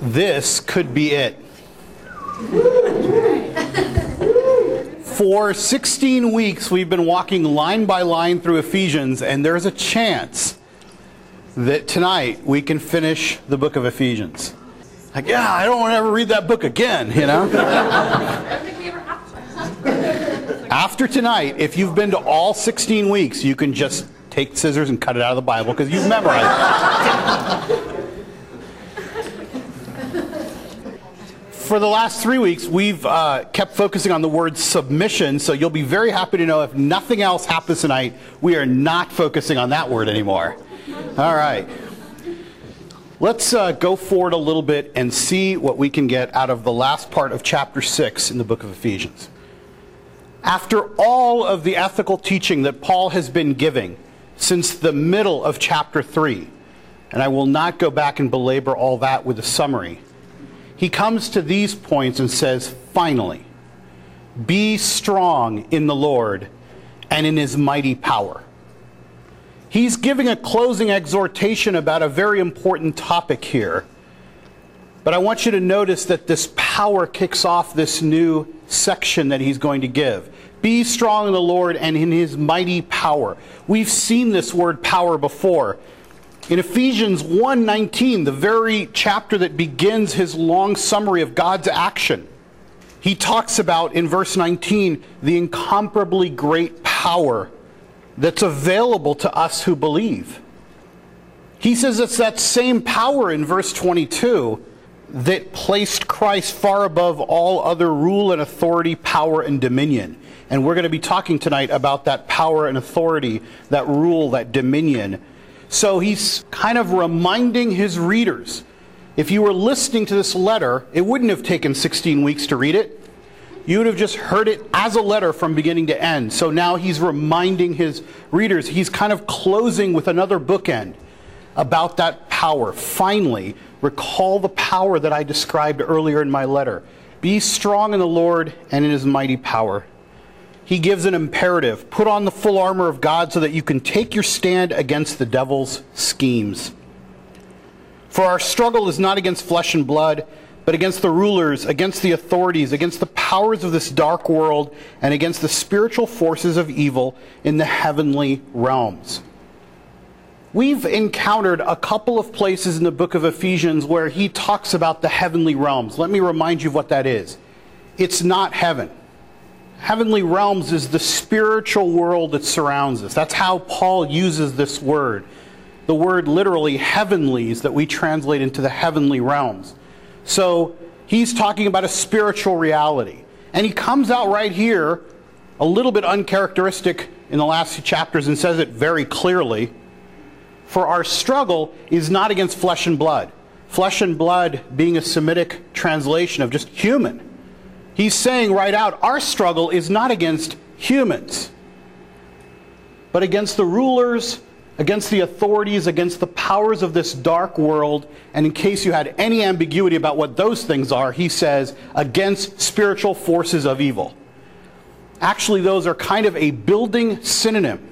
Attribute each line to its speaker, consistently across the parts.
Speaker 1: this could be it. For 16 weeks, we've been walking line by line through Ephesians, and there's a chance that tonight we can finish the book of Ephesians. Like, yeah, I don't want to ever read that book again, you know? After tonight, if you've been to all 16 weeks, you can just take scissors and cut it out of the Bible because you've memorized it. For the last three weeks, we've uh, kept focusing on the word submission, so you'll be very happy to know if nothing else happens tonight, we are not focusing on that word anymore. All right. Let's uh, go forward a little bit and see what we can get out of the last part of chapter 6 in the book of Ephesians. After all of the ethical teaching that Paul has been giving since the middle of chapter 3, and I will not go back and belabor all that with a summary he comes to these points and says, finally, be strong in the Lord and in his mighty power. He's giving a closing exhortation about a very important topic here. But I want you to notice that this power kicks off this new section that he's going to give. Be strong in the Lord and in his mighty power. We've seen this word power before. In Ephesians 1:19, the very chapter that begins his long summary of God's action, he talks about in verse 19 the incomparably great power that's available to us who believe. He says it's that same power in verse 22 that placed Christ far above all other rule and authority, power and dominion. And we're going to be talking tonight about that power and authority, that rule, that dominion so he's kind of reminding his readers. If you were listening to this letter, it wouldn't have taken 16 weeks to read it. You would have just heard it as a letter from beginning to end. So now he's reminding his readers. He's kind of closing with another bookend about that power. Finally, recall the power that I described earlier in my letter. Be strong in the Lord and in his mighty power he gives an imperative put on the full armor of God so that you can take your stand against the devil's schemes. For our struggle is not against flesh and blood, but against the rulers, against the authorities, against the powers of this dark world, and against the spiritual forces of evil in the heavenly realms. We've encountered a couple of places in the book of Ephesians where he talks about the heavenly realms. Let me remind you of what that is. It's not heaven heavenly realms is the spiritual world that surrounds us. That's how Paul uses this word. The word literally heavenlies that we translate into the heavenly realms. So he's talking about a spiritual reality. And he comes out right here, a little bit uncharacteristic in the last few chapters, and says it very clearly. For our struggle is not against flesh and blood. Flesh and blood being a Semitic translation of just human. He's saying right out our struggle is not against humans, but against the rulers, against the authorities, against the powers of this dark world. And in case you had any ambiguity about what those things are, he says, against spiritual forces of evil. Actually, those are kind of a building synonym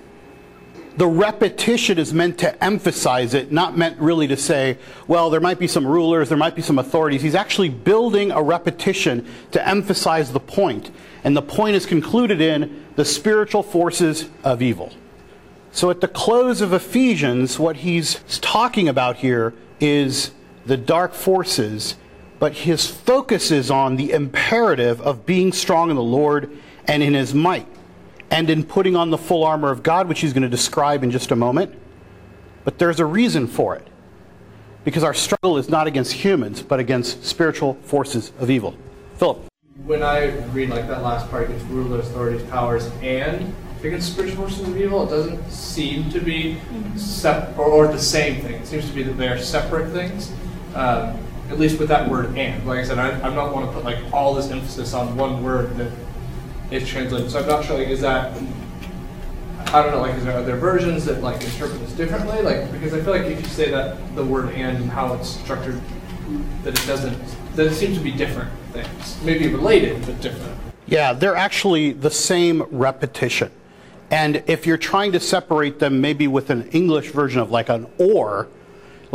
Speaker 1: the repetition is meant to emphasize it, not meant really to say, well, there might be some rulers, there might be some authorities. He's actually building a repetition to emphasize the point. And the point is concluded in the spiritual forces of evil. So at the close of Ephesians, what he's talking about here is the dark forces, but his focus is on the imperative of being strong in the Lord and in his might and in putting on the full armor of God, which he's going to describe in just a moment. But there's a reason for it. Because our struggle is not against humans, but against spiritual forces of evil. Philip.
Speaker 2: When I read like that last part against rulers, authorities, powers, and against spiritual forces of evil, it doesn't seem to be sep- or, or the same thing. It seems to be that they're separate things. Um, at least with that word and. Like I said, I, I'm not want to put like all this emphasis on one word that it's translated. So I'm not sure, like, is that, I don't know, like, is there other versions that, like, interpret this differently? Like, because I feel like if you say that the word and and how it's structured, that it doesn't, that it seems to be different things. Maybe related, but different.
Speaker 1: Yeah, they're actually the same repetition. And if you're trying to separate them maybe with an English version of like an or,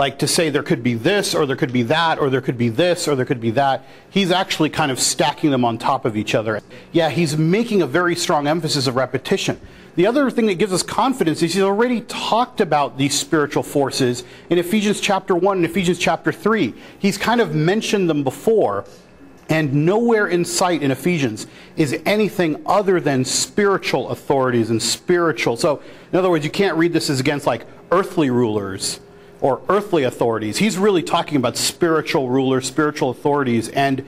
Speaker 1: like to say there could be this or there could be that or there could be this or there could be that. He's actually kind of stacking them on top of each other. Yeah, he's making a very strong emphasis of repetition. The other thing that gives us confidence is he's already talked about these spiritual forces in Ephesians chapter 1 and Ephesians chapter 3. He's kind of mentioned them before, and nowhere in sight in Ephesians is anything other than spiritual authorities and spiritual. So, in other words, you can't read this as against like earthly rulers or earthly authorities. He's really talking about spiritual rulers, spiritual authorities, and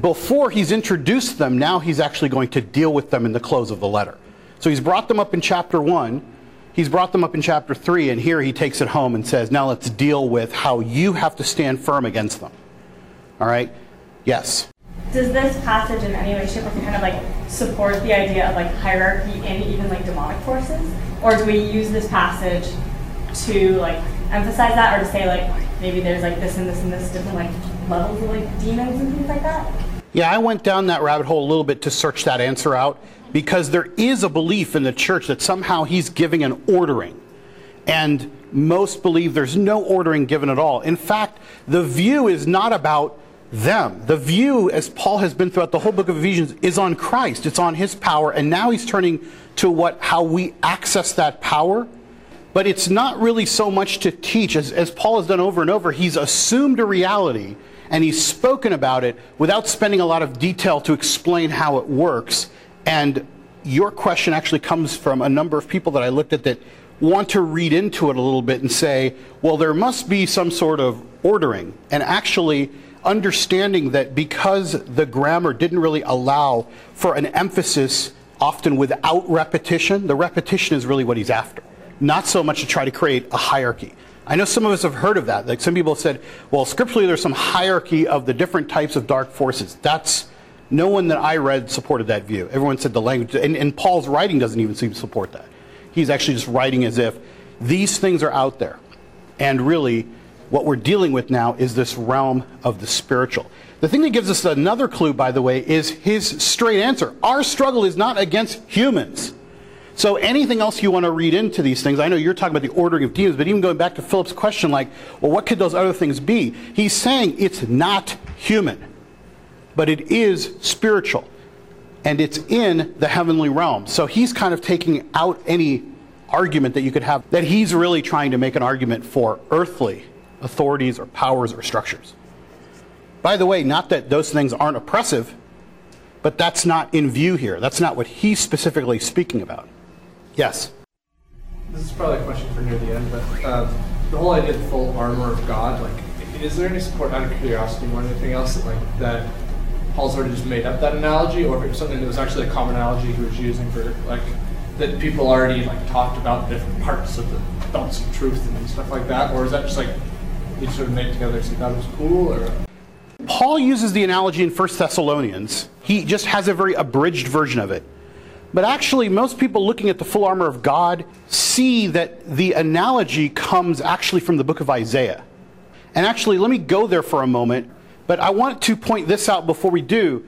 Speaker 1: before he's introduced them, now he's actually going to deal with them in the close of the letter. So he's brought them up in chapter 1, he's brought them up in chapter 3, and here he takes it home and says, now let's deal with how you have to stand firm against them. All right? Yes.
Speaker 3: Does this passage in any way, shape, or kind of like support the idea of like hierarchy and even like demonic forces? Or do we use this passage to like emphasize that or to say like maybe there's like this and this and this different like levels of like demons and things like that?
Speaker 1: Yeah, I went down that rabbit hole a little bit to search that answer out because there is a belief in the church that somehow he's giving an ordering. And most believe there's no ordering given at all. In fact, the view is not about them. The view, as Paul has been throughout the whole book of Ephesians, is on Christ. It's on his power. And now he's turning to what how we access that power. But it's not really so much to teach, as, as Paul has done over and over, he's assumed a reality and he's spoken about it without spending a lot of detail to explain how it works. And your question actually comes from a number of people that I looked at that want to read into it a little bit and say, well, there must be some sort of ordering. And actually, understanding that because the grammar didn't really allow for an emphasis often without repetition, the repetition is really what he's after. Not so much to try to create a hierarchy. I know some of us have heard of that. Like some people have said, well, scripturally there's some hierarchy of the different types of dark forces. That's no one that I read supported that view. Everyone said the language, and, and Paul's writing doesn't even seem to support that. He's actually just writing as if these things are out there. And really, what we're dealing with now is this realm of the spiritual. The thing that gives us another clue, by the way, is his straight answer. Our struggle is not against humans. So anything else you want to read into these things, I know you're talking about the ordering of demons, but even going back to Philip's question, like, well, what could those other things be? He's saying it's not human but it is spiritual. And it's in the heavenly realm. So he's kind of taking out any argument that you could have, that he's really trying to make an argument for earthly authorities or powers or structures. By the way, not that those things aren't oppressive, but that's not in view here. That's not what he's specifically speaking about. Yes?
Speaker 2: This is probably a question for near the end, but uh, the whole idea of the full armor of God, like, is there any support out of curiosity more than anything else, like that Paul sort of just made up that analogy, or if it was something that was actually a common analogy he was using for like that people already like talked about different parts of the belts of truth and stuff like that, or is that just like he sort of made together because he thought it was cool, or?
Speaker 1: Paul uses the analogy in 1 Thessalonians. He just has a very abridged version of it. But actually, most people looking at the full armor of God see that the analogy comes actually from the book of Isaiah. And actually, let me go there for a moment but I want to point this out before we do.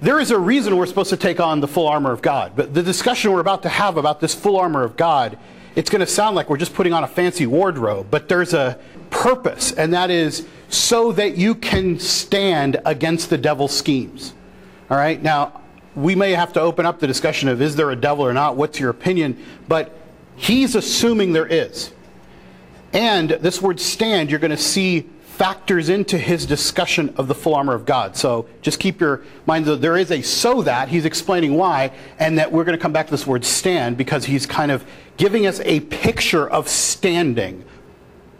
Speaker 1: There is a reason we're supposed to take on the full armor of God. But the discussion we're about to have about this full armor of God, it's going to sound like we're just putting on a fancy wardrobe. But there's a purpose, and that is so that you can stand against the devil's schemes. All right? Now, we may have to open up the discussion of is there a devil or not? What's your opinion? But he's assuming there is. And this word stand, you're going to see factors into his discussion of the full armor of God. So just keep your mind that there is a so that, he's explaining why, and that we're going to come back to this word stand because he's kind of giving us a picture of standing.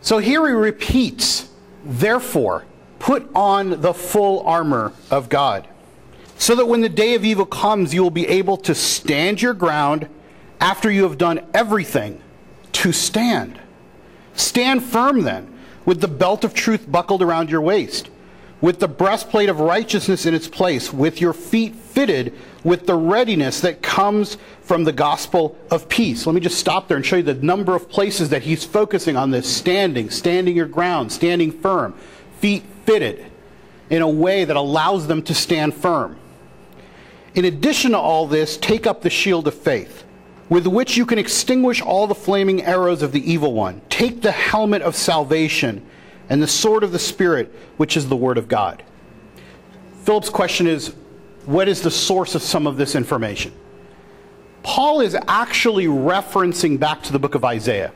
Speaker 1: So here he repeats, therefore, put on the full armor of God, so that when the day of evil comes, you will be able to stand your ground after you have done everything to stand. Stand firm then with the belt of truth buckled around your waist, with the breastplate of righteousness in its place, with your feet fitted with the readiness that comes from the gospel of peace. Let me just stop there and show you the number of places that he's focusing on this standing, standing your ground, standing firm, feet fitted in a way that allows them to stand firm. In addition to all this, take up the shield of faith with which you can extinguish all the flaming arrows of the evil one. Take the helmet of salvation and the sword of the Spirit, which is the Word of God. Philip's question is what is the source of some of this information? Paul is actually referencing back to the book of Isaiah.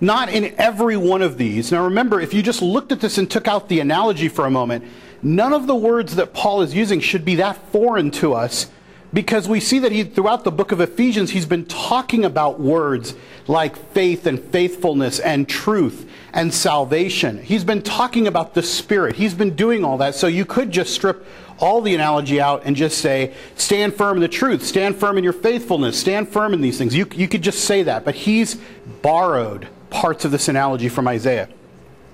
Speaker 1: Not in every one of these. Now remember, if you just looked at this and took out the analogy for a moment, none of the words that Paul is using should be that foreign to us because we see that he, throughout the book of Ephesians, he's been talking about words like faith and faithfulness and truth and salvation. He's been talking about the Spirit. He's been doing all that. So you could just strip all the analogy out and just say, stand firm in the truth, stand firm in your faithfulness, stand firm in these things. You, you could just say that. But he's borrowed parts of this analogy from Isaiah.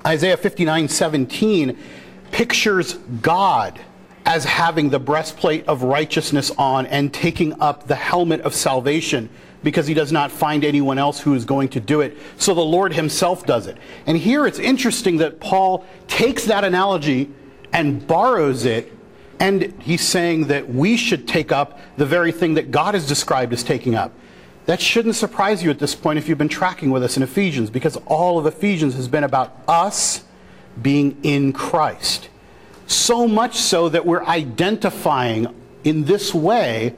Speaker 1: Isaiah 59 17 pictures God as having the breastplate of righteousness on and taking up the helmet of salvation because he does not find anyone else who is going to do it. So the Lord himself does it. And here it's interesting that Paul takes that analogy and borrows it, and he's saying that we should take up the very thing that God has described as taking up. That shouldn't surprise you at this point if you've been tracking with us in Ephesians, because all of Ephesians has been about us being in Christ. So much so that we're identifying in this way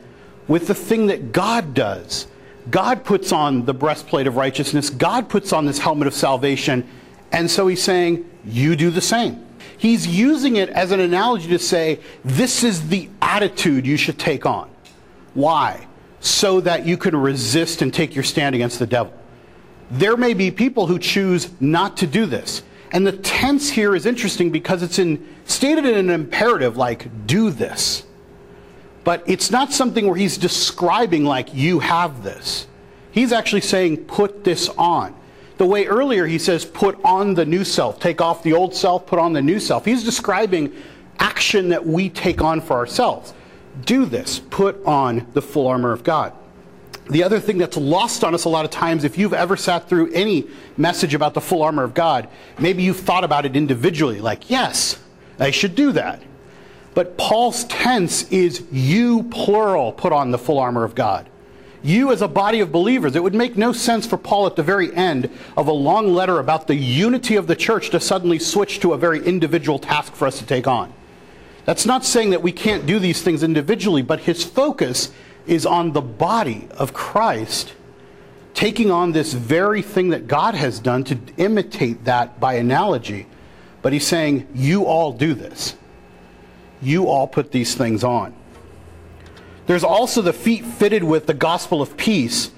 Speaker 1: with the thing that God does. God puts on the breastplate of righteousness, God puts on this helmet of salvation, and so he's saying, You do the same. He's using it as an analogy to say, This is the attitude you should take on. Why? So that you can resist and take your stand against the devil. There may be people who choose not to do this. And the tense here is interesting because it's in, stated in an imperative like, do this. But it's not something where he's describing like, you have this. He's actually saying, put this on. The way earlier he says, put on the new self, take off the old self, put on the new self. He's describing action that we take on for ourselves. Do this, put on the full armor of God. The other thing that's lost on us a lot of times, if you've ever sat through any message about the full armor of God, maybe you've thought about it individually, like, yes, I should do that. But Paul's tense is you, plural, put on the full armor of God. You, as a body of believers, it would make no sense for Paul at the very end of a long letter about the unity of the church to suddenly switch to a very individual task for us to take on. That's not saying that we can't do these things individually, but his focus is on the body of Christ taking on this very thing that God has done to imitate that by analogy. But he's saying, You all do this. You all put these things on. There's also the feet fitted with the gospel of peace.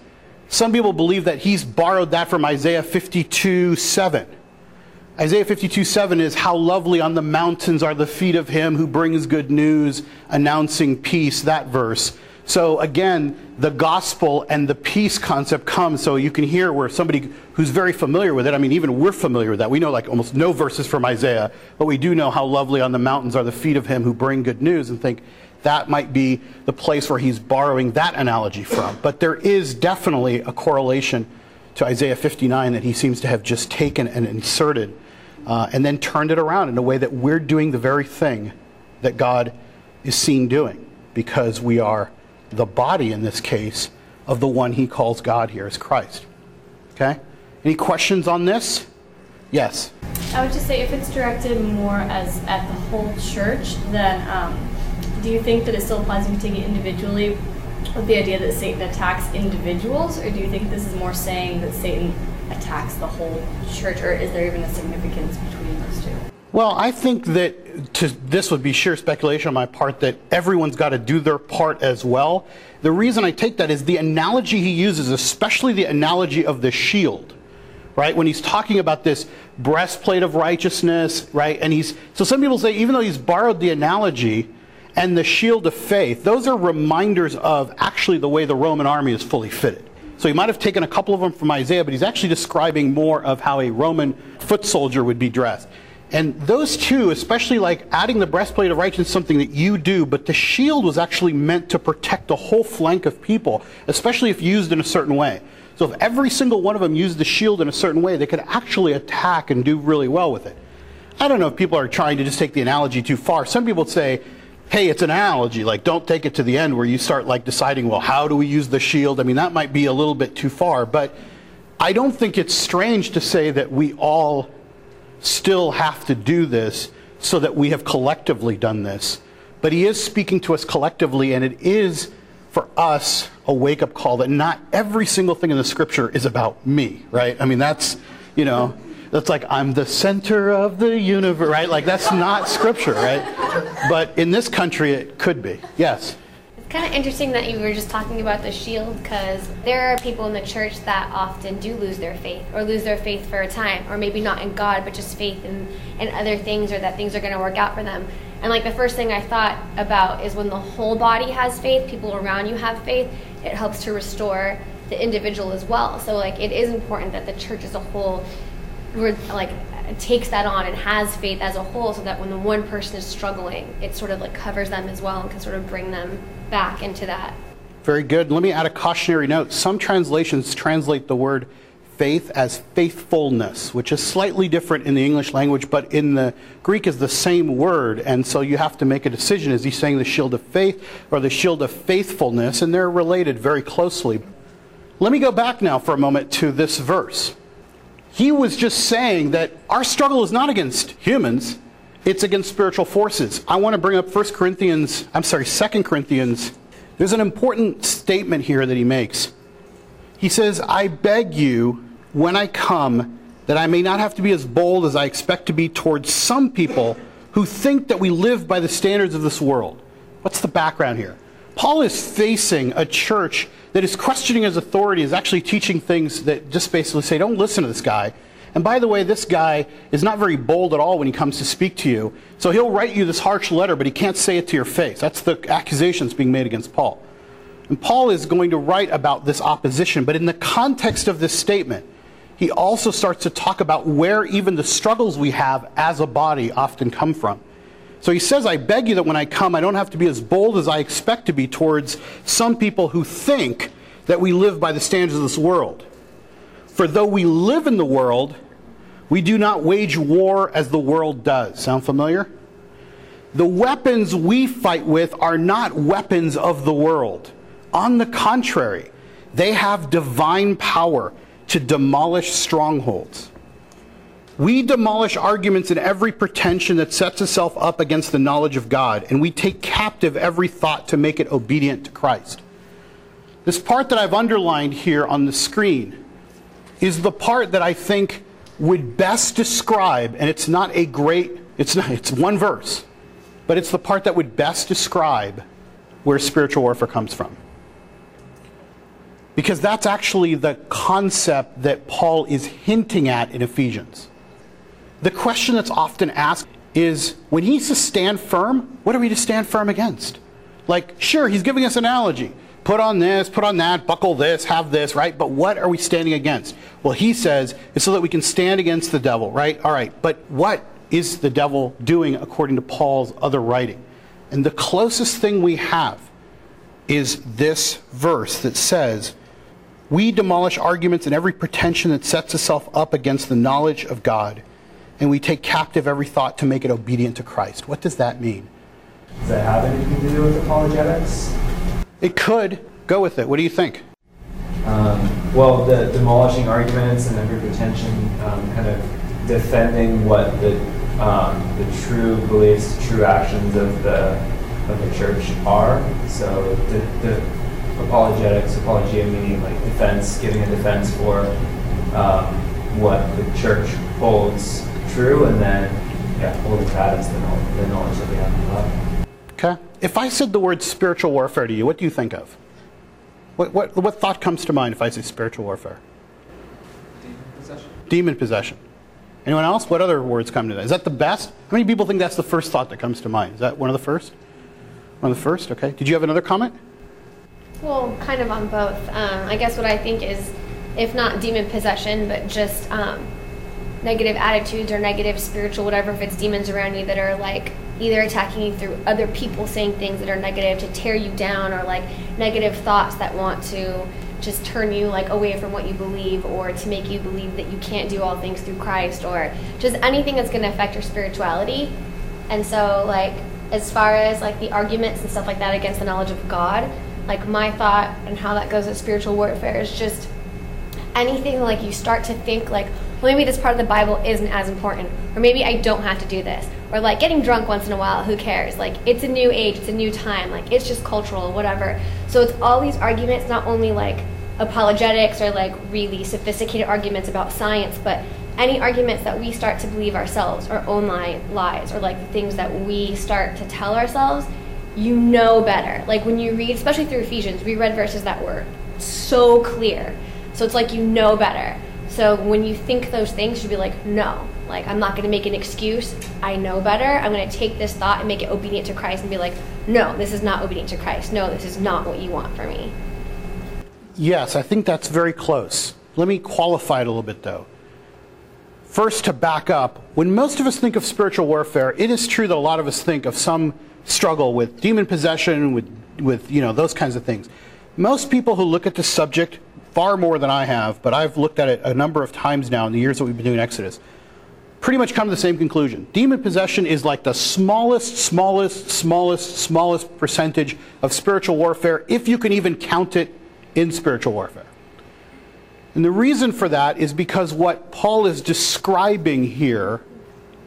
Speaker 1: Some people believe that he's borrowed that from Isaiah 52 7. Isaiah 52 7 is how lovely on the mountains are the feet of him who brings good news, announcing peace, that verse. So again, the gospel and the peace concept comes so you can hear where somebody who's very familiar with it, I mean, even we're familiar with that. We know like almost no verses from Isaiah, but we do know how lovely on the mountains are the feet of him who bring good news and think that might be the place where he's borrowing that analogy from. But there is definitely a correlation to Isaiah 59 that he seems to have just taken and inserted uh, and then turned it around in a way that we're doing the very thing that God is seen doing because we are the body in this case of the one he calls God here is Christ. Okay? Any questions on this? Yes.
Speaker 4: I would just say if it's directed more as at the whole church, then um, do you think that it still applies if you take it individually with the idea that Satan attacks individuals, or do you think this is more saying that Satan attacks the whole church, or is there even a significance between those two?
Speaker 1: Well, I think that to, this would be sheer speculation on my part that everyone's got to do their part as well. The reason I take that is the analogy he uses, especially the analogy of the shield, right? When he's talking about this breastplate of righteousness, right? And he's, so some people say, even though he's borrowed the analogy and the shield of faith, those are reminders of actually the way the Roman army is fully fitted. So he might have taken a couple of them from Isaiah, but he's actually describing more of how a Roman foot soldier would be dressed. And those two, especially like adding the breastplate of righteousness, something that you do, but the shield was actually meant to protect the whole flank of people, especially if used in a certain way. So if every single one of them used the shield in a certain way, they could actually attack and do really well with it. I don't know if people are trying to just take the analogy too far. Some people say hey, it's an analogy. Like, don't take it to the end where you start like deciding, well, how do we use the shield? I mean, that might be a little bit too far. But I don't think it's strange to say that we all still have to do this so that we have collectively done this. But he is speaking to us collectively, and it is for us a wake up call that not every single thing in the scripture is about me, right? I mean, that's, you know, that's like I'm the center of the universe, right? Like that's not scripture, right? But in this country, it could be. Yes.
Speaker 5: Kind of interesting that you were just talking about the shield because there are people in the church that often do lose their faith or lose their faith for a time, or maybe not in God, but just faith in, in other things or that things are going to work out for them. And like the first thing I thought about is when the whole body has faith, people around you have faith, it helps to restore the individual as well. So like it is important that the church as a whole like takes that on and has faith as a whole so that when the one person is struggling it sort of like covers them as well and can sort of bring them back into that.
Speaker 1: Very good. Let me add a cautionary note. Some translations translate the word faith as faithfulness which is slightly different in the english language but in the greek is the same word. And so you have to make a decision. Is he saying the shield of faith or the shield of faithfulness? And they're related very closely. Let me go back now for a moment to this verse. He was just saying that our struggle is not against humans, it's against spiritual forces. I want to bring up 1 Corinthians, I'm sorry, 2 Corinthians. There's an important statement here that he makes. He says, I beg you, when I come, that I may not have to be as bold as I expect to be towards some people who think that we live by the standards of this world. What's the background here? Paul is facing a church that is questioning his authority, is actually teaching things that just basically say, don't listen to this guy. And by the way, this guy is not very bold at all when he comes to speak to you. So he'll write you this harsh letter, but he can't say it to your face. That's the accusations being made against Paul. And Paul is going to write about this opposition, but in the context of this statement, he also starts to talk about where even the struggles we have as a body often come from. So he says, I beg you that when I come, I don't have to be as bold as I expect to be towards some people who think that we live by the standards of this world. For though we live in the world, we do not wage war as the world does. Sound familiar? The weapons we fight with are not weapons of the world. On the contrary, they have divine power to demolish strongholds. We demolish arguments and every pretension that sets itself up against the knowledge of God, and we take captive every thought to make it obedient to Christ. This part that I've underlined here on the screen is the part that I think would best describe, and it's not a great, it's not, it's one verse, but it's the part that would best describe where spiritual warfare comes from. Because that's actually the concept that Paul is hinting at in Ephesians. The question that's often asked is when he says stand firm, what are we to stand firm against? Like, sure, he's giving us an analogy. Put on this, put on that, buckle this, have this, right? But what are we standing against? Well, he says it's so that we can stand against the devil, right? All right, but what is the devil doing according to Paul's other writing? And the closest thing we have is this verse that says, We demolish arguments and every pretension that sets itself up against the knowledge of God and we take captive every thought to make it obedient to Christ. What does that mean?
Speaker 6: Does that have anything to do with apologetics?
Speaker 1: It could. Go with it. What do you think?
Speaker 6: Um, well, the demolishing arguments and every pretension, um, kind of defending what the um, the true beliefs, true actions of the of the church are. So the, the apologetics, apologia meaning like defense, giving a defense for um, what the church holds true, and then yeah, holding that as the knowledge, the knowledge that we have in God.
Speaker 1: Okay. If I said the word spiritual warfare to you, what do you think of? What, what, what thought comes to mind if I say spiritual warfare?
Speaker 2: Demon possession.
Speaker 1: Demon possession. Anyone else? What other words come to that? Is that the best? How many people think that's the first thought that comes to mind? Is that one of the first? One of the first? Okay. Did you have another comment?
Speaker 5: well kind of on both um, i guess what i think is if not demon possession but just um, negative attitudes or negative spiritual whatever if it's demons around you that are like either attacking you through other people saying things that are negative to tear you down or like negative thoughts that want to just turn you like away from what you believe or to make you believe that you can't do all things through Christ or just anything that's going to affect your spirituality. And so like as far as like the arguments and stuff like that against the knowledge of God, like my thought and how that goes with spiritual warfare is just anything like you start to think like well, maybe this part of the Bible isn't as important, or maybe I don't have to do this, or like getting drunk once in a while, who cares? Like it's a new age, it's a new time, like it's just cultural, whatever. So it's all these arguments, not only like apologetics or like really sophisticated arguments about science, but any arguments that we start to believe ourselves, our own li- lies, or like the things that we start to tell ourselves, you know better. Like when you read, especially through Ephesians, we read verses that were so clear. So it's like you know better. So when you think those things, you'd be like, no, like I'm not going to make an excuse. I know better. I'm going to take this thought and make it obedient to Christ and be like, no, this is not obedient to Christ. No, this is not what you want for me.
Speaker 1: Yes, I think that's very close. Let me qualify it a little bit though. First, to back up, when most of us think of spiritual warfare, it is true that a lot of us think of some struggle with demon possession, with, with you know, those kinds of things. Most people who look at the subject, far more than I have, but I've looked at it a number of times now in the years that we've been doing Exodus, pretty much come to the same conclusion. Demon possession is like the smallest, smallest, smallest, smallest percentage of spiritual warfare, if you can even count it in spiritual warfare. And the reason for that is because what Paul is describing here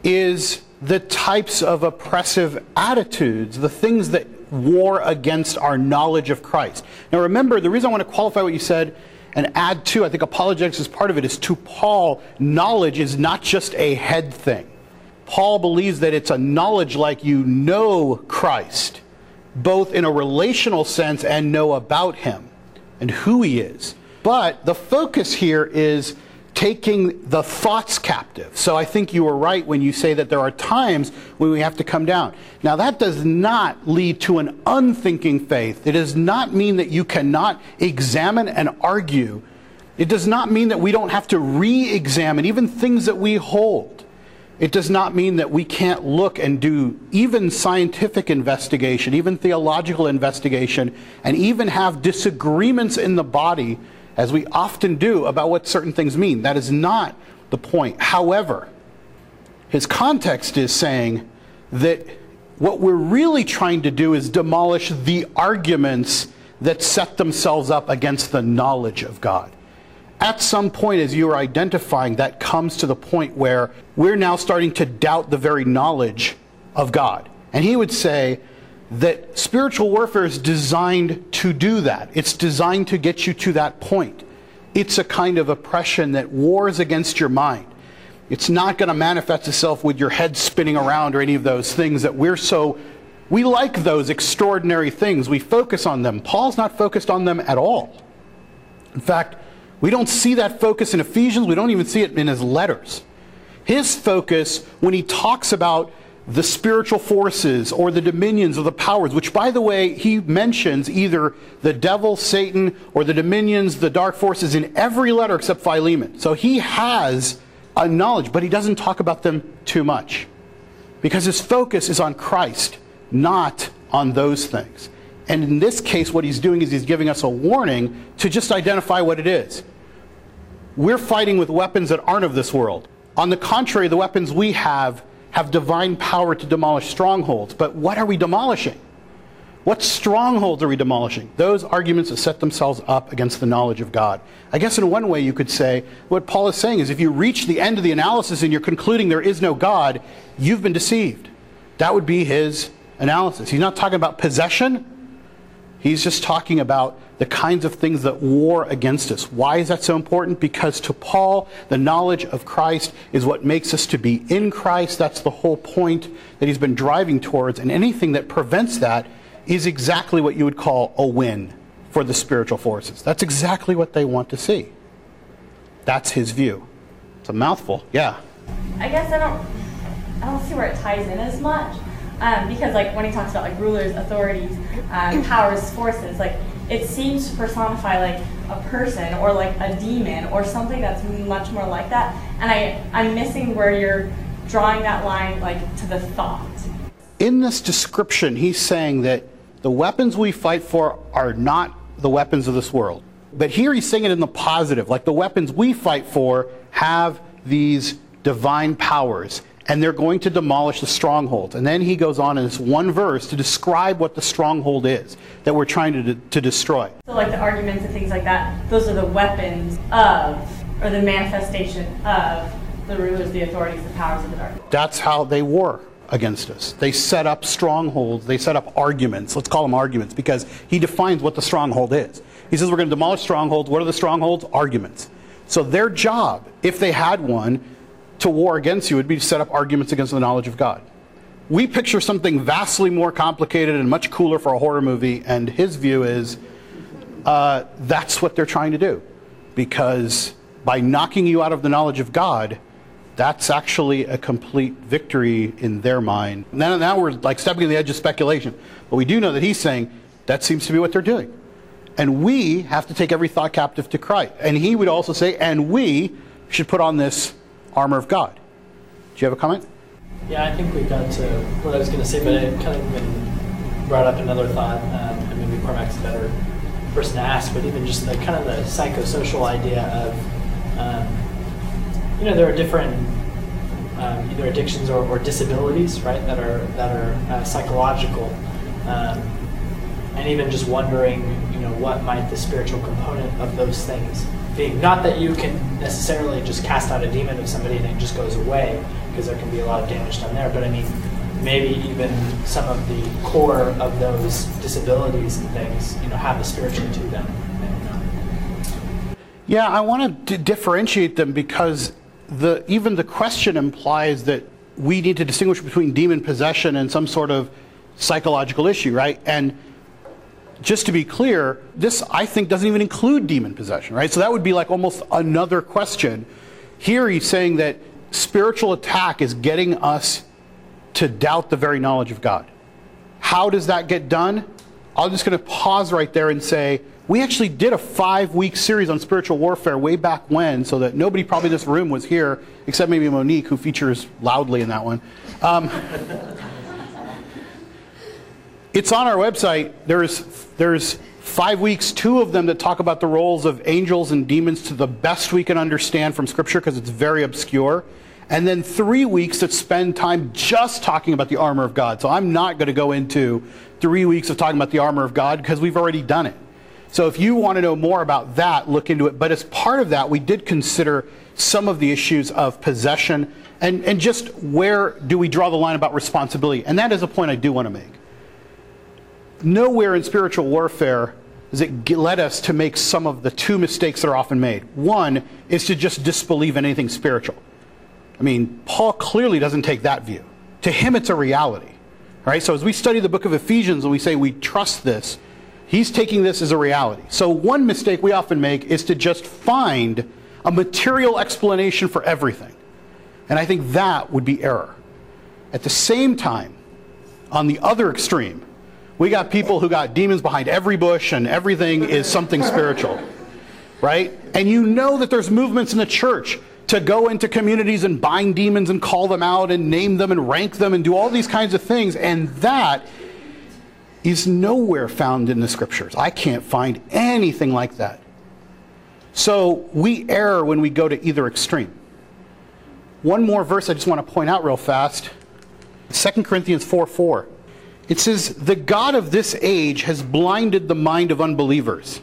Speaker 1: is the types of oppressive attitudes, the things that war against our knowledge of Christ. Now remember, the reason I want to qualify what you said and add to, I think apologetics is part of it, is to Paul, knowledge is not just a head thing. Paul believes that it's a knowledge like you know Christ, both in a relational sense and know about him and who he is. But the focus here is taking the thoughts captive. So I think you were right when you say that there are times when we have to come down. Now, that does not lead to an unthinking faith. It does not mean that you cannot examine and argue. It does not mean that we don't have to re examine even things that we hold. It does not mean that we can't look and do even scientific investigation, even theological investigation, and even have disagreements in the body as we often do about what certain things mean. That is not the point. However, his context is saying that what we're really trying to do is demolish the arguments that set themselves up against the knowledge of God. At some point, as you are identifying, that comes to the point where we're now starting to doubt the very knowledge of God. And he would say, that spiritual warfare is designed to do that. It's designed to get you to that point. It's a kind of oppression that wars against your mind. It's not going to manifest itself with your head spinning around or any of those things that we're so. We like those extraordinary things. We focus on them. Paul's not focused on them at all. In fact, we don't see that focus in Ephesians. We don't even see it in his letters. His focus, when he talks about the spiritual forces or the dominions or the powers, which, by the way, he mentions either the devil, Satan, or the dominions, the dark forces in every letter except Philemon. So he has a knowledge, but he doesn't talk about them too much because his focus is on Christ, not on those things. And in this case, what he's doing is he's giving us a warning to just identify what it is. We're fighting with weapons that aren't of this world. On the contrary, the weapons we have have divine power to demolish strongholds. But what are we demolishing? What strongholds are we demolishing? Those arguments that set themselves up against the knowledge of God. I guess in one way you could say what Paul is saying is if you reach the end of the analysis and you're concluding there is no God, you've been deceived. That would be his analysis. He's not talking about possession, he's just talking about the kinds of things that war against us. Why is that so important? Because to Paul, the knowledge of Christ is what makes us to be in Christ. That's the whole point that he's been driving towards. And anything that prevents that is exactly what you would call a win for the spiritual forces. That's exactly what they want to see. That's his view. It's a mouthful, yeah.
Speaker 3: I guess I don't, I don't see where it ties in as much. Um, because like when he talks about like rulers, authorities, um, powers, forces, like it seems to personify like a person or like a demon or something that's much more like that. And I, I'm missing where you're drawing that line like to the thought.
Speaker 1: In this description, he's saying that the weapons we fight for are not the weapons of this world. But here he's saying it in the positive, like the weapons we fight for have these divine powers. And they're going to demolish the stronghold. And then he goes on in this one verse to describe what the stronghold is that we're trying to, to destroy.
Speaker 3: So, like the arguments and things like that, those are the weapons of, or the manifestation of the rulers, the authorities, the powers of the dark.
Speaker 1: That's how they war against us. They set up strongholds, they set up arguments. Let's call them arguments because he defines what the stronghold is. He says we're going to demolish strongholds. What are the strongholds? Arguments. So their job, if they had one, to war against you would be to set up arguments against the knowledge of God. We picture something vastly more complicated and much cooler for a horror movie, and his view is uh, that's what they're trying to do. Because by knocking you out of the knowledge of God, that's actually a complete victory in their mind. Now, now we're like stepping on the edge of speculation. But we do know that he's saying that seems to be what they're doing. And we have to take every thought captive to Christ. And he would also say, and we should put on this armor of God. Do you have a comment?
Speaker 7: Yeah, I think we got to what I was going to say, but it kind of even brought up another thought, um, and maybe Cormac's a better person to ask, but even just the kind of the psychosocial idea of, um, you know, there are different um, either addictions or, or, disabilities, right, that are that are uh, psychological, um, and even just wondering, you know, what might the spiritual component of those things being. Not that you can necessarily just cast out a demon of somebody and it just goes away, because there can be a lot of damage done there. But I mean, maybe even some of the core of those disabilities and things, you know, have a spiritual to them.
Speaker 1: Yeah, I want to differentiate them because the even the question implies that we need to distinguish between demon possession and some sort of psychological issue, right? And just to be clear, this I think doesn't even include demon possession, right? So that would be like almost another question. Here he's saying that spiritual attack is getting us to doubt the very knowledge of God. How does that get done? I'm just going to pause right there and say we actually did a five week series on spiritual warfare way back when, so that nobody probably in this room was here, except maybe Monique, who features loudly in that one. Um, it's on our website. There's there's five weeks, two of them that talk about the roles of angels and demons to the best we can understand from Scripture because it's very obscure. And then three weeks that spend time just talking about the armor of God. So I'm not going to go into three weeks of talking about the armor of God because we've already done it. So if you want to know more about that, look into it. But as part of that, we did consider some of the issues of possession and, and just where do we draw the line about responsibility. And that is a point I do want to make nowhere in spiritual warfare does it led us to make some of the two mistakes that are often made. One is to just disbelieve in anything spiritual. I mean, Paul clearly doesn't take that view. To him, it's a reality. Right, so as we study the book of Ephesians and we say we trust this, he's taking this as a reality. So, one mistake we often make is to just find a material explanation for everything. And I think that would be error. At the same time, on the other extreme, we got people who got demons behind every bush and everything is something spiritual. Right? And you know that there's movements in the church to go into communities and bind demons and call them out and name them and rank them and do all these kinds of things. And that is nowhere found in the scriptures. I can't find anything like that. So we err when we go to either extreme. One more verse I just want to point out real fast 2 Corinthians 4 4. It says, The God of this age has blinded the mind of unbelievers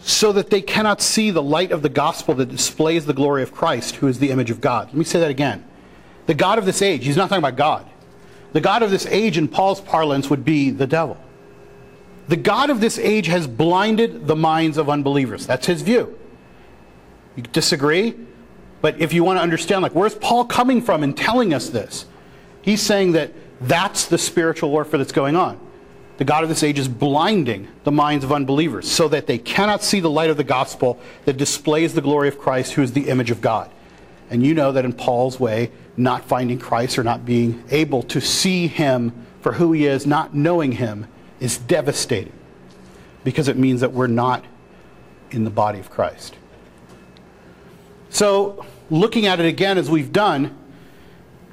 Speaker 1: so that they cannot see the light of the gospel that displays the glory of Christ, who is the image of God. Let me say that again. The God of this age, he's not talking about God. The God of this age, in Paul's parlance, would be the devil. The God of this age has blinded the minds of unbelievers. That's his view. You disagree? But if you want to understand, like, where's Paul coming from in telling us this? He's saying that that's the spiritual warfare that's going on. The God of this age is blinding the minds of unbelievers so that they cannot see the light of the gospel that displays the glory of Christ, who is the image of God. And you know that in Paul's way, not finding Christ or not being able to see him for who he is, not knowing him, is devastating because it means that we're not in the body of Christ. So, looking at it again as we've done,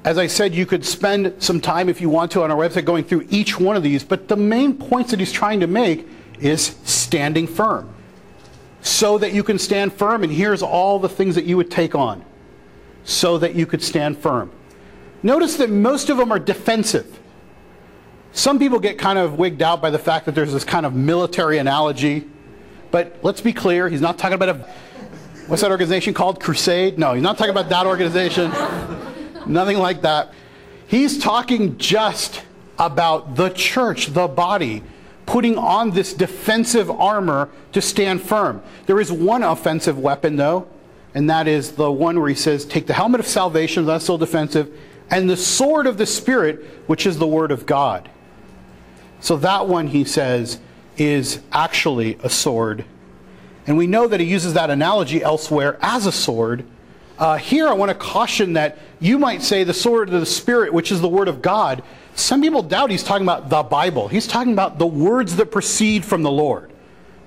Speaker 1: as I said, you could spend some time if you want to on our website going through each one of these, but the main points that he's trying to make is standing firm. So that you can stand firm, and here's all the things that you would take on so that you could stand firm. notice that most of them are defensive. Some people get kind of wigged out by the fact that there's this kind of military analogy. But let's be clear, he's not talking about a, what's that organization called? Crusade? No, he's not talking about that organization. Nothing like that. He's talking just about the church, the body, putting on this defensive armor to stand firm. There is one offensive weapon, though, and that is the one where he says, Take the helmet of salvation, that's still defensive, and the sword of the Spirit, which is the word of God. So that one, he says, is actually a sword. And we know that he uses that analogy elsewhere as a sword. Uh, here, I want to caution that you might say the sword of the Spirit, which is the Word of God. Some people doubt he's talking about the Bible. He's talking about the words that proceed from the Lord.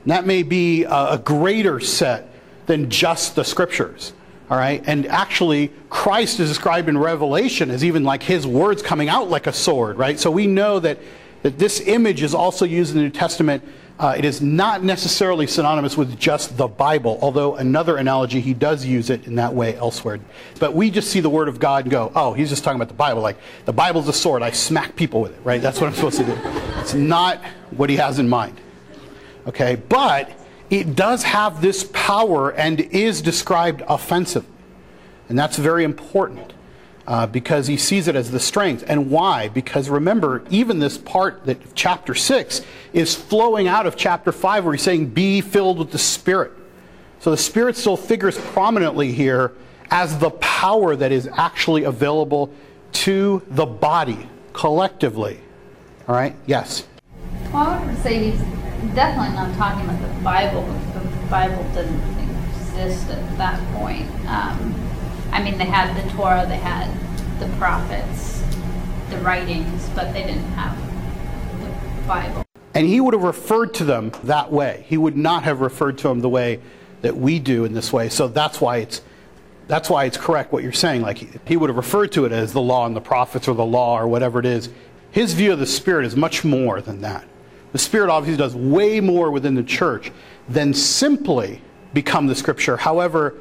Speaker 1: And that may be a, greater set than just the Scriptures. All right? And actually, Christ is described in Revelation as even like his words coming out like a sword, right? So we know that that this image is also used in the New Testament. Uh, it is not necessarily synonymous with just the Bible, although another analogy, he does use it in that way elsewhere. But we just see the Word of God go, oh, he's just talking about the Bible. Like, the Bible's a sword. I smack people with it, right? That's what I'm supposed to do. It's not what he has in mind. Okay? But it does have this power and is described offensive. And that's very important uh, because he sees it as the strength. And why? Because remember, even this part that chapter 6 is flowing out of chapter 5 where he's saying, Be filled with the Spirit. So the Spirit still figures prominently here as the power that is actually available to the body collectively. All right? Yes?
Speaker 8: Well, I would say he's definitely not talking about the Bible the Bible didn't exist at that point. Um, I mean, they had the Torah, they had the prophets, the writings, but they didn't have the Bible.
Speaker 1: And he would have referred to them that way. He would not have referred to them the way that we do in this way. So that's why it's that's why it's correct what you're saying. Like he, he would have referred to it as the law and the prophets or the law or whatever it is. His view of the Spirit is much more than that. The Spirit obviously does way more within the church than simply become the Scripture. However,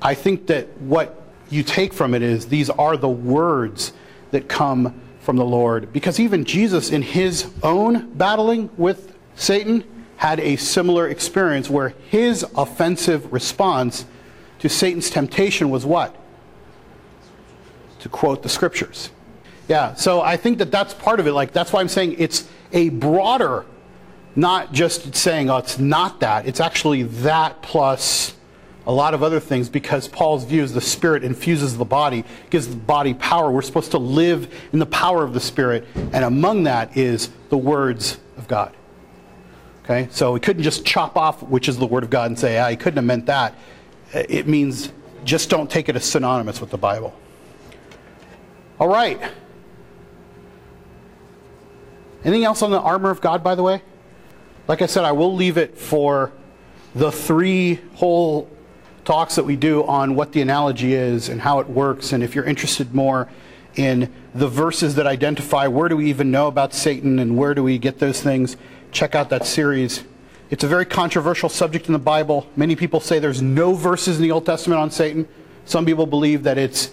Speaker 1: I think that what you take from it is these are the words that come from the Lord. Because even Jesus, in his own battling with Satan, had a similar experience where his offensive response to Satan's temptation was what? To quote the scriptures. Yeah, so I think that that's part of it. Like, that's why I'm saying it's a broader, not just saying, oh, it's not that. It's actually that plus a lot of other things because Paul's view is the Spirit infuses the body, gives the body power. We're supposed to live in the power of the Spirit, and among that is the words of God. Okay, so we couldn't just chop off which is the Word of God and say, ah, couldn't have meant that. It means just don't take it as synonymous with the Bible. All right. Anything else on the armor of God, by the way? Like I said, I will leave it for the three whole talks that we do on what the analogy is and how it works. And if you're interested more in the verses that identify where do we even know about Satan and where do we get those things, check out that series. It's a very controversial subject in the Bible. Many people say there's no verses in the Old Testament on Satan. Some people believe that it's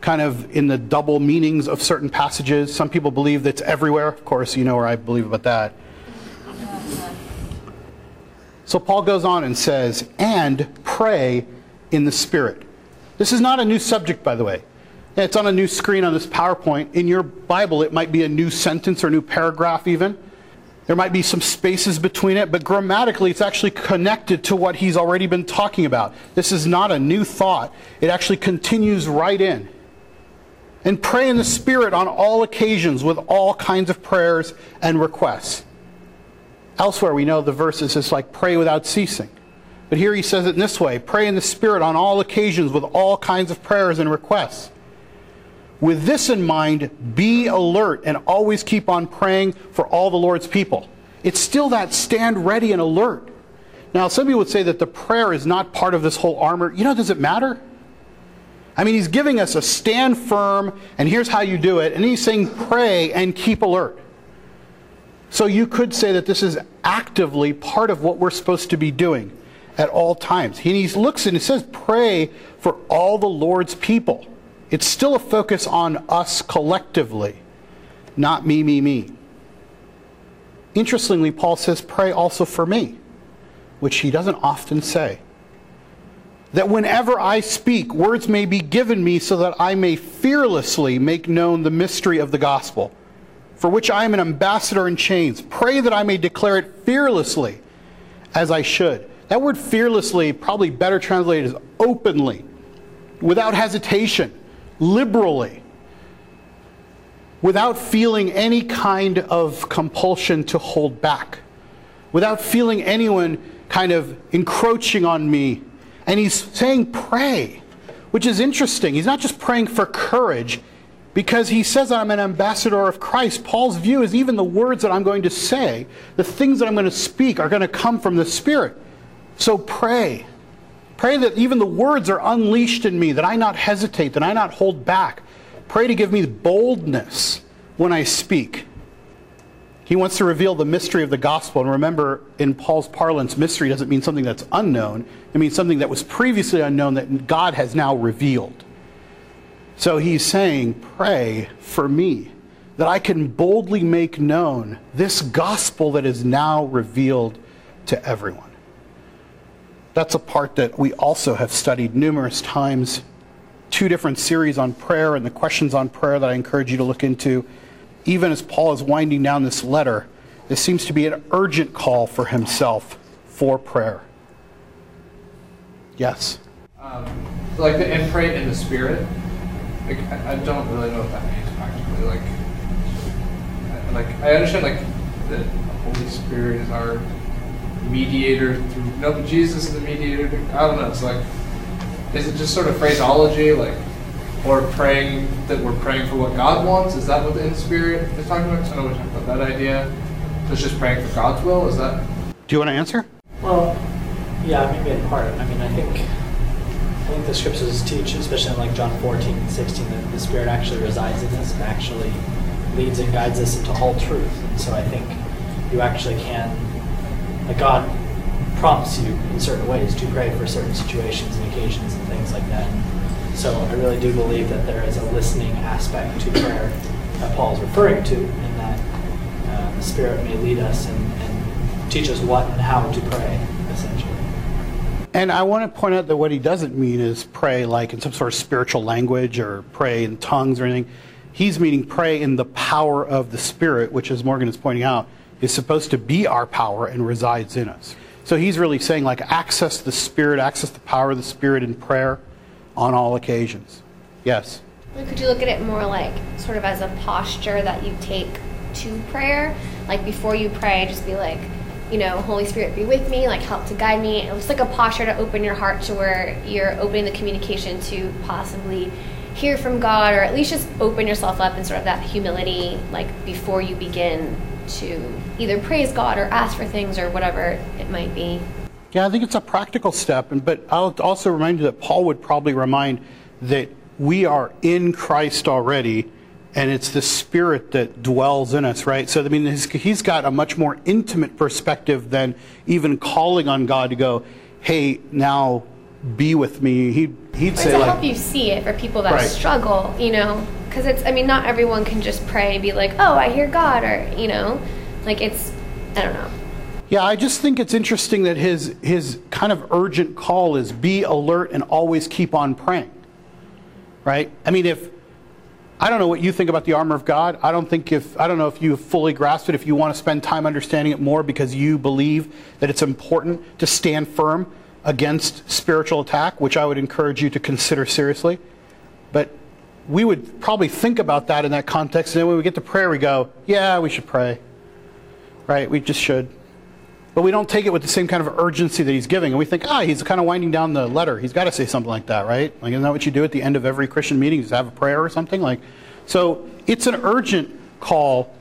Speaker 1: kind of in the double meanings of certain passages. Some people believe that it's everywhere. Of course, you know where I believe about that. So Paul goes on and says, and pray in the Spirit. This is not a new subject, by the way. It's on a new screen on this PowerPoint. In your Bible, it might be a new sentence or new paragraph, even. There might be some spaces between it, but grammatically, it's actually connected to what he's already been talking about. This is not a new thought, it actually continues right in. And pray in the Spirit on all occasions with all kinds of prayers and requests. Elsewhere, we know the verses is like pray without ceasing. But here he says it in this way pray in the Spirit on all occasions with all kinds of prayers and requests. With this in mind, be alert and always keep on praying for all the Lord's people. It's still that stand ready and alert. Now, some people would say that the prayer is not part of this whole armor. You know, does it matter? I mean, he's giving us a stand firm, and here's how you do it. And he's saying pray and keep alert. So you could say that this is actively part of what we're supposed to be doing at all times. He, looks and he says, Pray for all the Lord's people. It's still a focus on us collectively, not me, me, me. Interestingly, Paul says, Pray also for me, which he doesn't often say. That whenever I speak, words may be given me so that I may fearlessly make known the mystery of the gospel, for which I am an ambassador in chains. Pray that I may declare it fearlessly as I should. That word fearlessly, probably better translated as openly, without hesitation, liberally, without feeling any kind of compulsion to hold back, without feeling anyone kind of encroaching on me. And he's saying, pray, which is interesting. He's not just praying for courage because he says I'm an ambassador of Christ. Paul's view is even the words that I'm going to say, the things that I'm going to speak, are going to come from the Spirit. So pray. Pray that even the words are unleashed in me, that I not hesitate, that I not hold back. Pray to give me boldness when I speak. He wants to reveal the mystery of the gospel. And remember, in Paul's parlance, mystery doesn't mean something that's unknown. It means something that was previously unknown that God has now revealed. So he's saying, Pray for me, that I can boldly make known this gospel that is now revealed to everyone. That's a part that we also have studied numerous times. Two different series on prayer and the questions on prayer that I encourage you to look into. Even as Paul is winding down this letter, there seems to be an urgent call for himself for prayer. Yes?
Speaker 2: Um, like the and pray in the spirit. Like I, don't really know what that means practically. Like, like I understand like the Holy Spirit is our mediator through. No, Jesus is the mediator. I don't know. It's like, is it just sort of phraseology, like, or praying that we're praying for what God wants? Is that what the in spirit is talking about? I know we talked about that idea. So it's just praying for God's will. Is that?
Speaker 1: Do you want to answer?
Speaker 7: Well, yeah, maybe in part. I mean, I think I think the scriptures teach, especially in like John 14 and 16, that the Spirit actually resides in us and actually leads and guides us into all truth. And so I think you actually can, like God prompts you in certain ways to pray for certain situations and occasions and things like that. So I really do believe that there is a listening aspect to prayer that Paul is referring to, and that uh, the Spirit may lead us and, and teach us what and how to pray, essentially.
Speaker 1: And I want to point out that what he doesn't mean is pray like in some sort of spiritual language or pray in tongues or anything. He's meaning pray in the power of the Spirit, which, as Morgan is pointing out, is supposed to be our power and resides in us. So he's really saying, like, access the Spirit, access the power of the Spirit in prayer on all occasions. Yes?
Speaker 5: Could you look at it more like sort of as a posture that you take to prayer? Like before you pray, just be like, you know, Holy Spirit be with me, like help to guide me. It looks like a posture to open your heart to where you're opening the communication to possibly hear from God or at least just open yourself up in sort of that humility, like before you begin to either praise God or ask for things or whatever it might be.
Speaker 1: Yeah, I think it's a practical step. And, but I'll also remind you that Paul would probably remind that we are in Christ already, and it's the Spirit that dwells in us, right? So, I mean, he's, he's got a much more intimate perspective than even calling on God to go, hey, now be with me. He, he'd
Speaker 5: Or
Speaker 1: say,
Speaker 5: to
Speaker 1: like,
Speaker 5: help you see it for people that
Speaker 1: Right.
Speaker 5: struggle, you know, because it's, I mean, not everyone can just pray and be like, oh, I hear God, or, you know, like it's, I don't know.
Speaker 1: Yeah, I just think it's interesting that his his kind of urgent call is be alert and always keep on praying. Right? I mean, if I don't know what you think about the armor of God. I don't think if I don't know if you fully grasp it. If you want to spend time understanding it more because you believe that it's important to stand firm against spiritual attack, which I would encourage you to consider seriously. But we would probably think about that in that context, and then when we get to prayer, we go, "Yeah, we should pray." Right? We just should. But we don't take it with the same kind of urgency that he's giving. And we think, ah, he's kind of winding down the letter. He's got to say something like that, right? Like, isn't that what you do at the end of every Christian meeting? Is have a prayer or something? Like, so it's an urgent call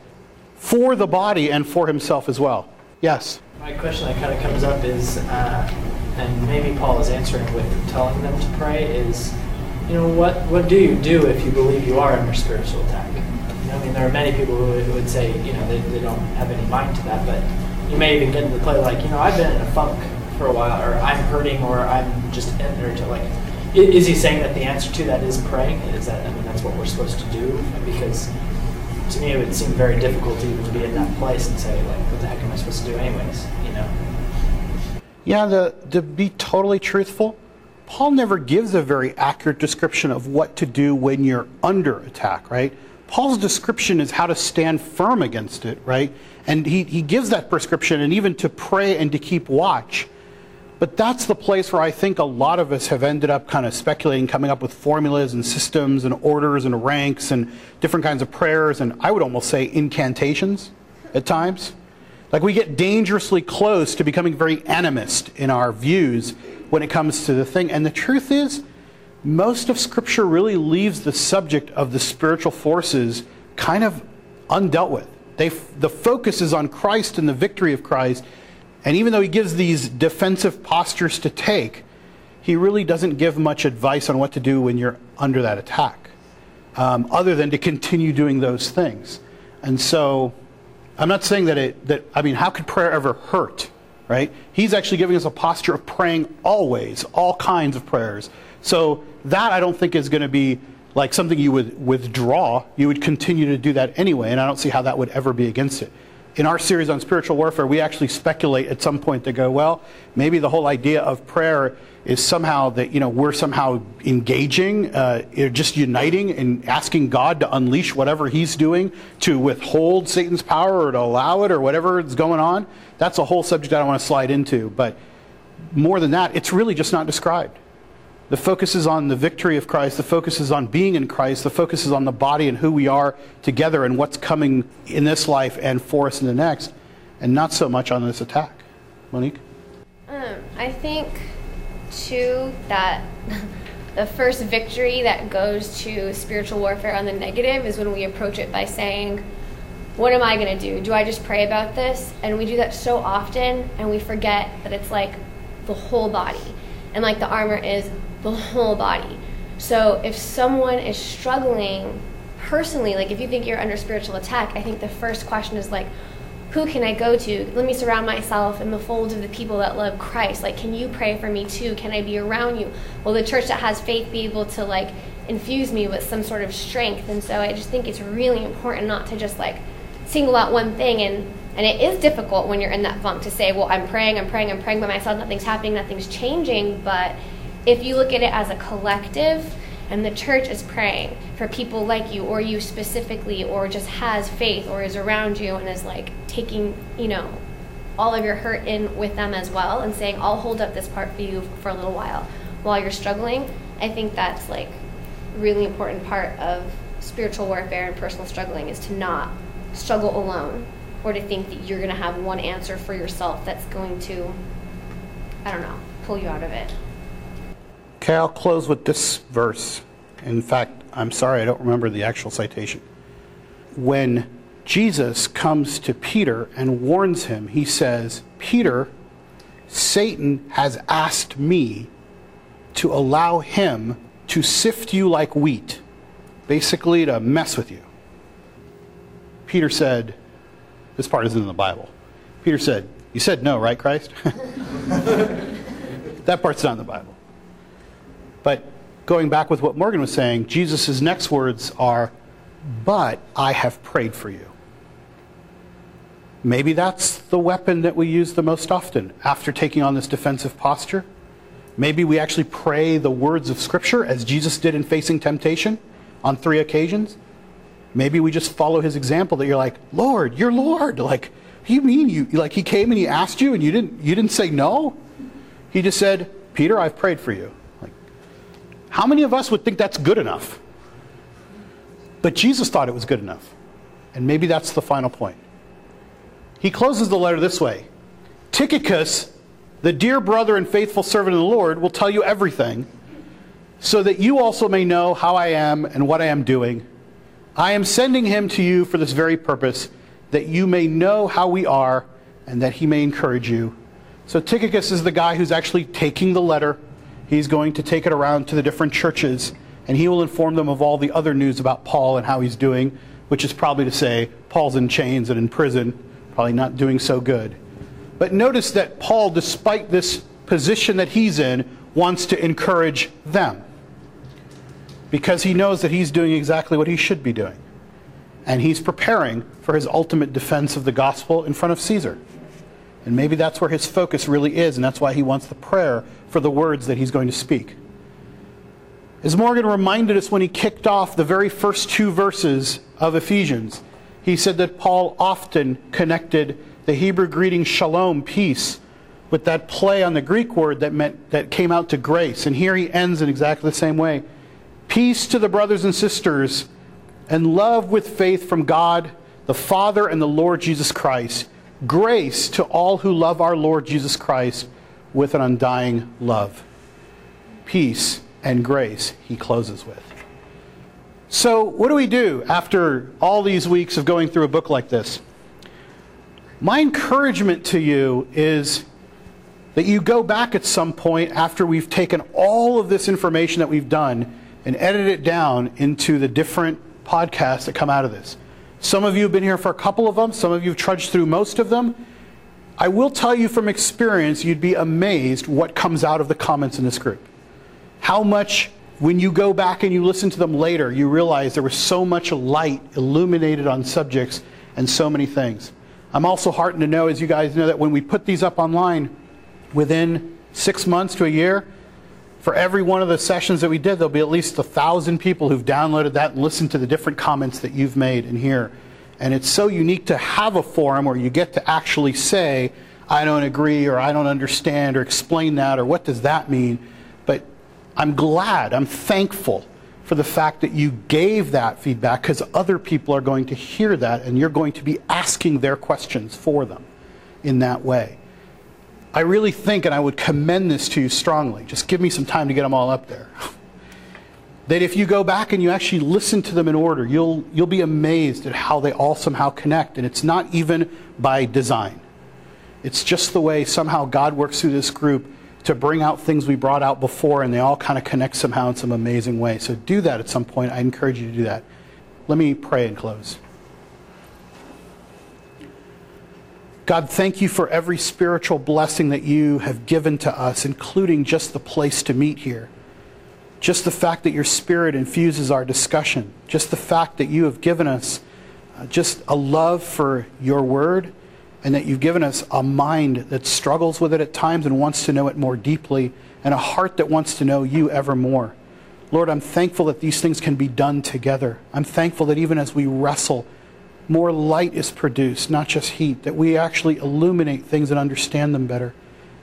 Speaker 1: for the body and for himself as well. Yes.
Speaker 7: My question that kind of comes up is, uh, and maybe Paul is answering with telling them to pray, is, you know, what, what do you do if you believe you are under spiritual attack? I mean, there are many people who would, say, you know, they, they don't have any mind to that, but you may even get into the play like, you know, I've been in a funk for a while, or I'm hurting, or I'm just in there to like, Is he saying that the answer to that is praying? Is that, I mean, that's what we're supposed to do? Because to me, it would seem very difficult to even be in that place and say, like, what the heck am I supposed to do anyways, you know?
Speaker 1: Yeah, the, to be totally truthful, Paul never gives a very accurate description of what to do when you're under attack, right? Paul's description is how to stand firm against it, right? And he, he gives that prescription and even to pray and to keep watch. But that's the place where I think a lot of us have ended up kind of speculating, coming up with formulas and systems and orders and ranks and different kinds of prayers, and I would almost say incantations at times. Like we get dangerously close to becoming very animist in our views when it comes to the thing. And the truth is, most of Scripture really leaves the subject of the spiritual forces kind of undealt with. They, the focus is on Christ and the victory of Christ. And even though he gives these defensive postures to take, he really doesn't give much advice on what to do when you're under that attack, um, other than to continue doing those things. And so I'm not saying that it, that, I mean, how could prayer ever hurt, right? He's actually giving us a posture of praying always, all kinds of prayers. So that I don't think is going to be like something you would withdraw. You would continue to do that anyway, and I don't see how that would ever be against it. In our series on spiritual warfare, we actually speculate at some point to go, well, maybe the whole idea of prayer is somehow that you know we're somehow engaging, uh, just uniting and asking God to unleash whatever He's doing to withhold Satan's power or to allow it or whatever is going on. That's a whole subject I don't want to slide into. But more than that, it's really just not described. The focus is on the victory of Christ. The focus is on being in Christ. The focus is on the body and who we are together and what's coming in this life and for us in the next, and not so much on this attack. Monique?
Speaker 5: Um, I think, too, that the first victory that goes to spiritual warfare on the negative is when we approach it by saying, What am I going to do? Do I just pray about this? And we do that so often, and we forget that it's like the whole body. And like the armor is the whole body. So if someone is struggling personally, like if you think you're under spiritual attack, I think the first question is like, who can I go to? Let me surround myself in the folds of the people that love Christ. Like, can you pray for me too? Can I be around you? Will the church that has faith be able to like infuse me with some sort of strength? And so I just think it's really important not to just like single out one thing and and it is difficult when you're in that funk to say, well, I'm praying, I'm praying, I'm praying by myself, nothing's happening, nothing's changing. But if you look at it as a collective, and the church is praying for people like you or you specifically or just has faith or is around you and is like taking you know all of your hurt in with them as well and saying i'll hold up this part for you for a little while. While you're struggling i think that's like really important part of spiritual warfare and personal struggling is to not struggle alone or to think that you're going to have one answer for yourself that's going to i don't know pull you out of it
Speaker 1: Okay, I'll close with this verse. In fact, I'm sorry, I don't remember the actual citation. When Jesus comes to Peter and warns him, he says, Peter, Satan has asked me to allow him to sift you like wheat, basically to mess with you. Peter said, This part isn't in the Bible. Peter said, You said no, right, Christ? that part's not in the Bible. But going back with what Morgan was saying, Jesus' next words are, But I have prayed for you. Maybe that's the weapon that we use the most often after taking on this defensive posture. Maybe we actually pray the words of Scripture as Jesus did in facing temptation on three occasions. Maybe we just follow his example that you're like, Lord, you're Lord. Like, you mean you like he came and he asked you and you didn't you didn't say no? He just said, Peter, I've prayed for you. How many of us would think that's good enough? But Jesus thought it was good enough. And maybe that's the final point. He closes the letter this way Tychicus, the dear brother and faithful servant of the Lord, will tell you everything, so that you also may know how I am and what I am doing. I am sending him to you for this very purpose, that you may know how we are and that he may encourage you. So Tychicus is the guy who's actually taking the letter. He's going to take it around to the different churches, and he will inform them of all the other news about Paul and how he's doing, which is probably to say Paul's in chains and in prison, probably not doing so good. But notice that Paul, despite this position that he's in, wants to encourage them because he knows that he's doing exactly what he should be doing. And he's preparing for his ultimate defense of the gospel in front of Caesar. And maybe that's where his focus really is, and that's why he wants the prayer for the words that he's going to speak. As Morgan reminded us when he kicked off the very first two verses of Ephesians, he said that Paul often connected the Hebrew greeting shalom, peace, with that play on the Greek word that meant that came out to grace. And here he ends in exactly the same way. Peace to the brothers and sisters, and love with faith from God, the Father, and the Lord Jesus Christ. Grace to all who love our Lord Jesus Christ with an undying love. Peace and grace, he closes with. So, what do we do after all these weeks of going through a book like this? My encouragement to you is that you go back at some point after we've taken all of this information that we've done and edit it down into the different podcasts that come out of this. Some of you have been here for a couple of them, some of you have trudged through most of them. I will tell you from experience, you'd be amazed what comes out of the comments in this group. How much, when you go back and you listen to them later, you realize there was so much light illuminated on subjects and so many things. I'm also heartened to know, as you guys know, that when we put these up online, within six months to a year, for every one of the sessions that we did, there'll be at least a thousand people who've downloaded that and listened to the different comments that you've made in here. And it's so unique to have a forum where you get to actually say, I don't agree, or I don't understand, or explain that, or what does that mean. But I'm glad, I'm thankful for the fact that you gave that feedback because other people are going to hear that and you're going to be asking their questions for them in that way. I really think, and I would commend this to you strongly, just give me some time to get them all up there. that if you go back and you actually listen to them in order, you'll, you'll be amazed at how they all somehow connect. And it's not even by design, it's just the way somehow God works through this group to bring out things we brought out before, and they all kind of connect somehow in some amazing way. So do that at some point. I encourage you to do that. Let me pray and close. God, thank you for every spiritual blessing that you have given to us, including just the place to meet here. Just the fact that your spirit infuses our discussion. Just the fact that you have given us uh, just a love for your word and that you've given us a mind that struggles with it at times and wants to know it more deeply and a heart that wants to know you ever more. Lord, I'm thankful that these things can be done together. I'm thankful that even as we wrestle, more light is produced, not just heat, that we actually illuminate things and understand them better.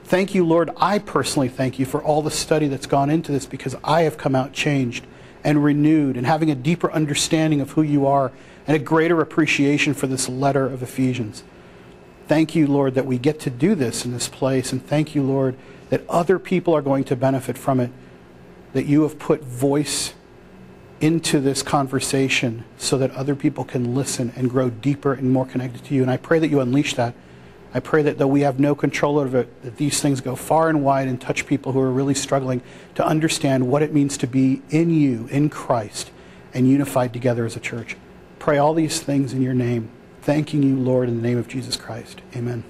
Speaker 1: Thank you, Lord. I personally thank you for all the study that's gone into this because I have come out changed and renewed and having a deeper understanding of who you are and a greater appreciation for this letter of Ephesians. Thank you, Lord, that we get to do this in this place. And thank you, Lord, that other people are going to benefit from it, that you have put voice into this conversation so that other people can listen and grow deeper and more connected to you. And I pray that you unleash that. I pray that though we have no control over it, that these things go far and wide and touch people who are really struggling to understand what it means to be in you, in Christ, and unified together as a church. Pray all these things in your name, thanking you, Lord, in the name of Jesus Christ. Amen.